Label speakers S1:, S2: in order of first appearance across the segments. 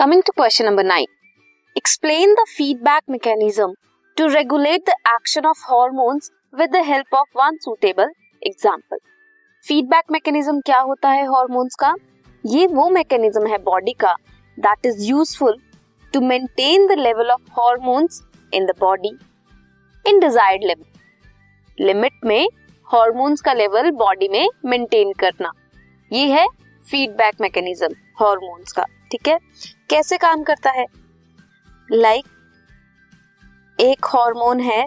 S1: Coming to question number 9. Explain the feedback mechanism to regulate the action of hormones with the help of one suitable example. Feedback mechanism क्या होता है hormones का? ये वो mechanism है body का that is useful to maintain the level of hormones in the body in desired limit limit में hormones का लेवल बॉडी में मेंटेन करना. ये है फीडबैक मैकेनिज्म हॉर्मोन्स का. ठीक है? कैसे काम करता है? लाइक like, एक हार्मोन है।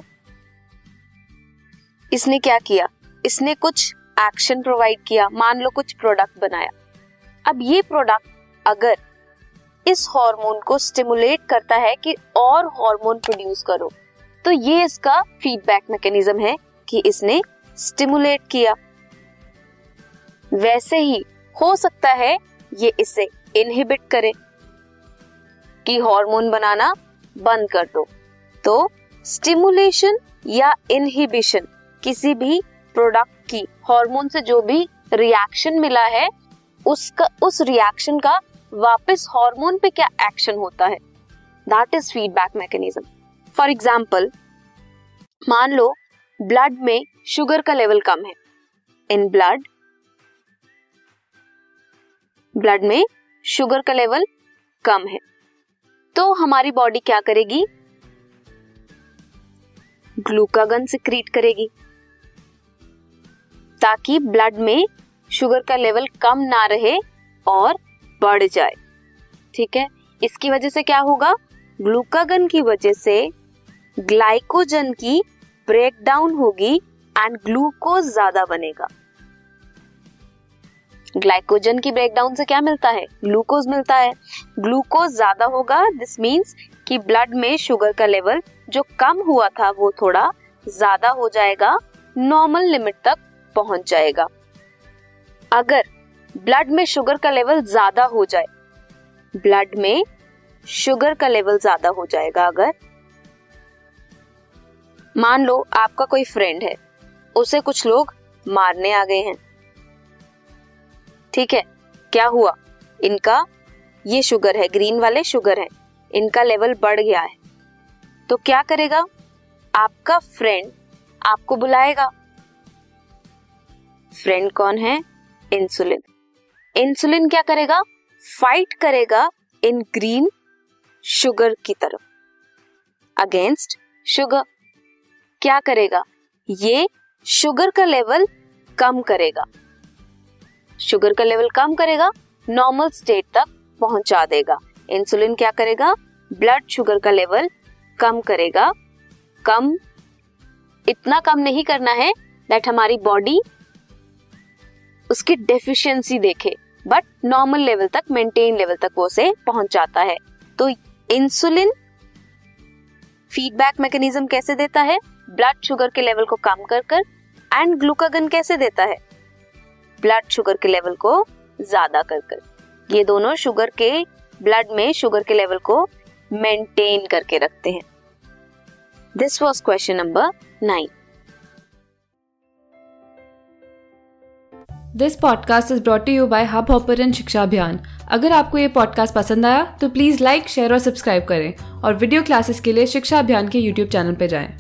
S1: इसने क्या किया? इसने कुछ एक्शन प्रोवाइड किया। मान लो कुछ प्रोडक्ट बनाया। अब ये प्रोडक्ट अगर इस हार्मोन को स्टिमुलेट करता है कि और हार्मोन प्रोड्यूस करो तो ये इसका फीडबैक मैकेनिज्म है कि इसने स्टिमुलेट किया। वैसे ही हो सकता है ये इसे इनहिबिट करे। कि हार्मोन बनाना बंद कर दो। तो स्टिमुलेशन या इनहिबिशन किसी भी प्रोडक्ट की हार्मोन से जो भी रिएक्शन मिला है, उसका, उस रिएक्शन का वापस हार्मोन पे क्या एक्शन होता है? That is feedback mechanism for example मान लो ब्लड में शुगर का लेवल कम है। इन ब्लड ब्लड में शुगर का लेवल कम है। तो हमारी बॉडी क्या करेगी? ग्लूकागन सिक्रीट करेगी। ताकि ब्लड में शुगर का लेवल कम ना रहे और बढ़ जाए। ठीक है? इसकी वजह से क्या होगा? ग्लूकागन की वजह से ग्लाइकोजन की ब्रेकडाउन होगी एंड ग्लूकोज ज़्यादा बनेगा। ग्लाइकोजन की ब्रेकडाउन से क्या मिलता है? ग्लूकोज मिलता है। ग्लूकोज ज़्यादा होगा दिस मीन्स कि ब्लड में शुगर का लेवल जो कम हुआ था, वो थोड़ा ज़्यादा हो जाएगा नॉर्मल लिमिट तक पहुँच जाएगा। अगर ब्लड में शुगर का लेवल ज़्यादा हो जाए ब्लड में शुगर का लेवल ज़्यादा हो जाएगा अगर, मान लो आपका कोई फ्रेंड है, उसे कुछ लोग मारने आ गए हैं। ठीक है? क्या हुआ? इनका ये शुगर है ग्रीन वाले शुगर है। इनका लेवल बढ़ गया है। तो क्या करेगा? आपका फ्रेंड आपको बुलाएगा। फ्रेंड कौन है? इंसुलिन इंसुलिन क्या करेगा? फाइट करेगा इन ग्रीन शुगर की तरफ़। अगेंस्ट शुगर क्या करेगा? ये शुगर का लेवल कम करेगा। शुगर का लेवल कम करेगा नॉर्मल स्टेट तक पहुँचा देगा। इंसुलिन क्या करेगा? ब्लड शुगर का लेवल कम करेगा। कम, इतना कम नहीं करना है दैट हमारी बॉडी उसकी डेफिशिएंसी देखे बट नॉर्मल लेवल तक मेंटेन लेवल तक वो उसे पहुंचाता है। तो इंसुलिन फीडबैक मैकेनिज्म कैसे देता है? ब्लड शुगर के लेवल को कम कर कर एंड ग्लूकागन कैसे देता है? ब्लड शुगर के लेवल को ज़्यादा कर कर। ये दोनों शुगर के ब्लड में शुगर के लेवल को मेंटेन करके रखते हैं। This was question number nine
S2: this podcast is brought you by Hubhopper शिक्षा अभियान अगर आपको ये पॉडकास्ट पसंद आया तो प्लीज़ लाइक शेयर और सब्सक्राइब करें। और वीडियो क्लासेस के लिए शिक्षा अभियान के यूट्यूब चैनल पर जाएँ।